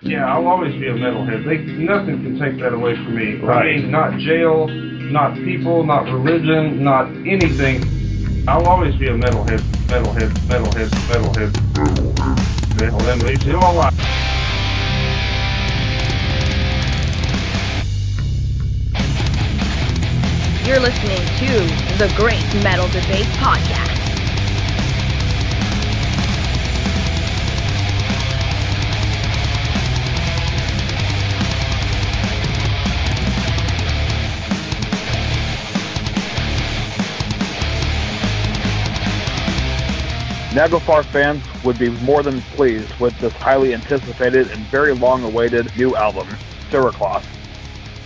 Yeah, I'll always be a metalhead. They nothing can take that away from me. Right. I mean, not jail, not people, not religion, not anything. I'll always be a metalhead, metalhead, metalhead, metalhead, metalhead. Metalhead makes it all right. You're listening to the Great Metal Debate Podcast. Naglfar fans would be more than pleased with this highly anticipated and very long awaited new album, Cerecloth.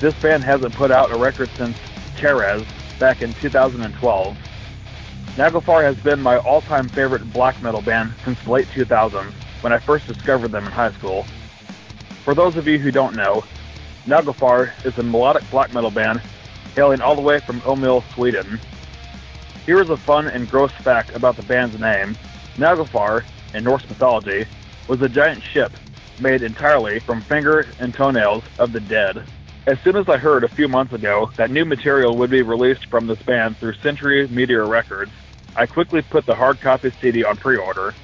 This band hasn't put out a record since Téras back in 2012. Naglfar has been my all time favorite black metal band since the late 2000s when I first discovered them in high school. For those of you who don't know, Naglfar is a melodic black metal band hailing all the way from Umeå, Sweden. Here is a fun and gross fact about the band's name. Naglfar, in Norse mythology, was a giant ship made entirely from fingers and toenails of the dead. As soon as I heard a few months ago that new material would be released from this band through Century Media Records, I quickly put the hard copy CD on pre-order.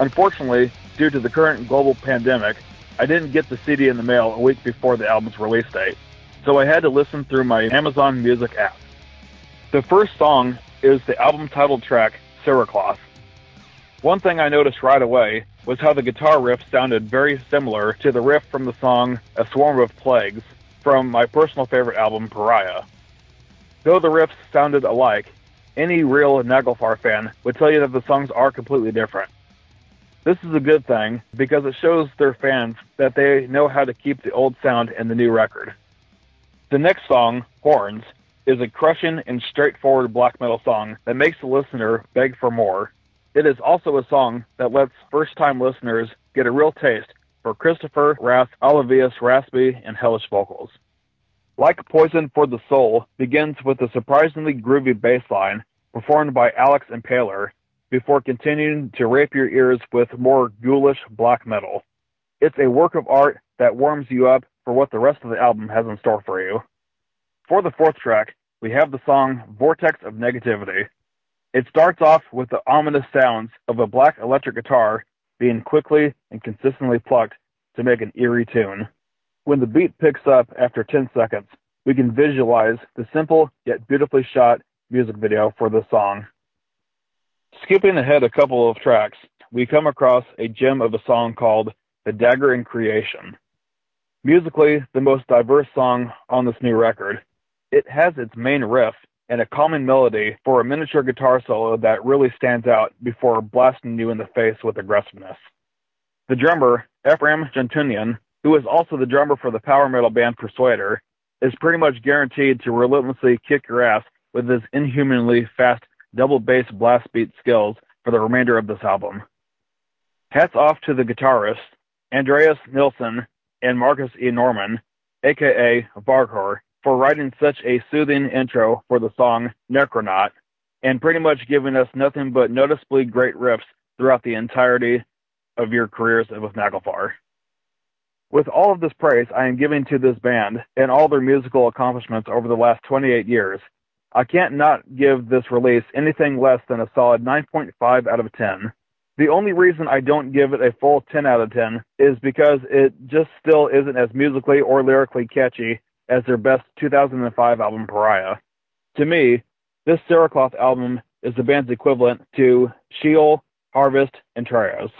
Unfortunately, due to the current global pandemic, I didn't get the CD in the mail a week before the album's release date, so I had to listen through my Amazon Music app. The first song is the album title track, Cerecloth. One thing I noticed right away was how the guitar riff sounded very similar to the riff from the song A Swarm of Plagues from my personal favorite album, Pariah. Though the riffs sounded alike, any real Naglfar fan would tell you that the songs are completely different. This is a good thing because it shows their fans that they know how to keep the old sound in the new record. The next song, Horns, is a crushing and straightforward black metal song that makes the listener beg for more. It is also a song that lets first time listeners get a real taste for Kristoffer Wrath, Olivius Raspy, and hellish vocals. Like Poison for the Soul begins with a surprisingly groovy bass line performed by Alex Impaler before continuing to rape your ears with more ghoulish black metal. It's a work of art that warms you up for what the rest of the album has in store for you. For the fourth track, we have the song Vortex of Negativity. It starts off with the ominous sounds of a black electric guitar being quickly and consistently plucked to make an eerie tune. When the beat picks up after 10 seconds, we can visualize the simple yet beautifully shot music video for the song. Skipping ahead a couple of tracks, we come across a gem of a song called The Dagger in Creation. Musically, the most diverse song on this new record, it has its main riff and a calming melody for a miniature guitar solo that really stands out before blasting you in the face with aggressiveness. The drummer, Efraim Juntunen, who is also the drummer for the power metal band Persuader, is pretty much guaranteed to relentlessly kick your ass with his inhumanly fast double bass blast beat skills for the remainder of this album. Hats off to the guitarists, Andreas Nilsson and Marcus E. Norman, aka Vargher, for writing such a soothing intro for the song Necronaut, and pretty much giving us nothing but noticeably great riffs throughout the entirety of your careers with Naglfar. With all of this praise I am giving to this band and all their musical accomplishments over the last 28 years, I can't not give this release anything less than a solid 9.5 out of 10. The only reason I don't give it a full 10 out of 10 is because it just still isn't as musically or lyrically catchy as their best 2005 album Pariah. To me, this Cerecloth album is the band's equivalent to Sheol, Harvest, and Téras.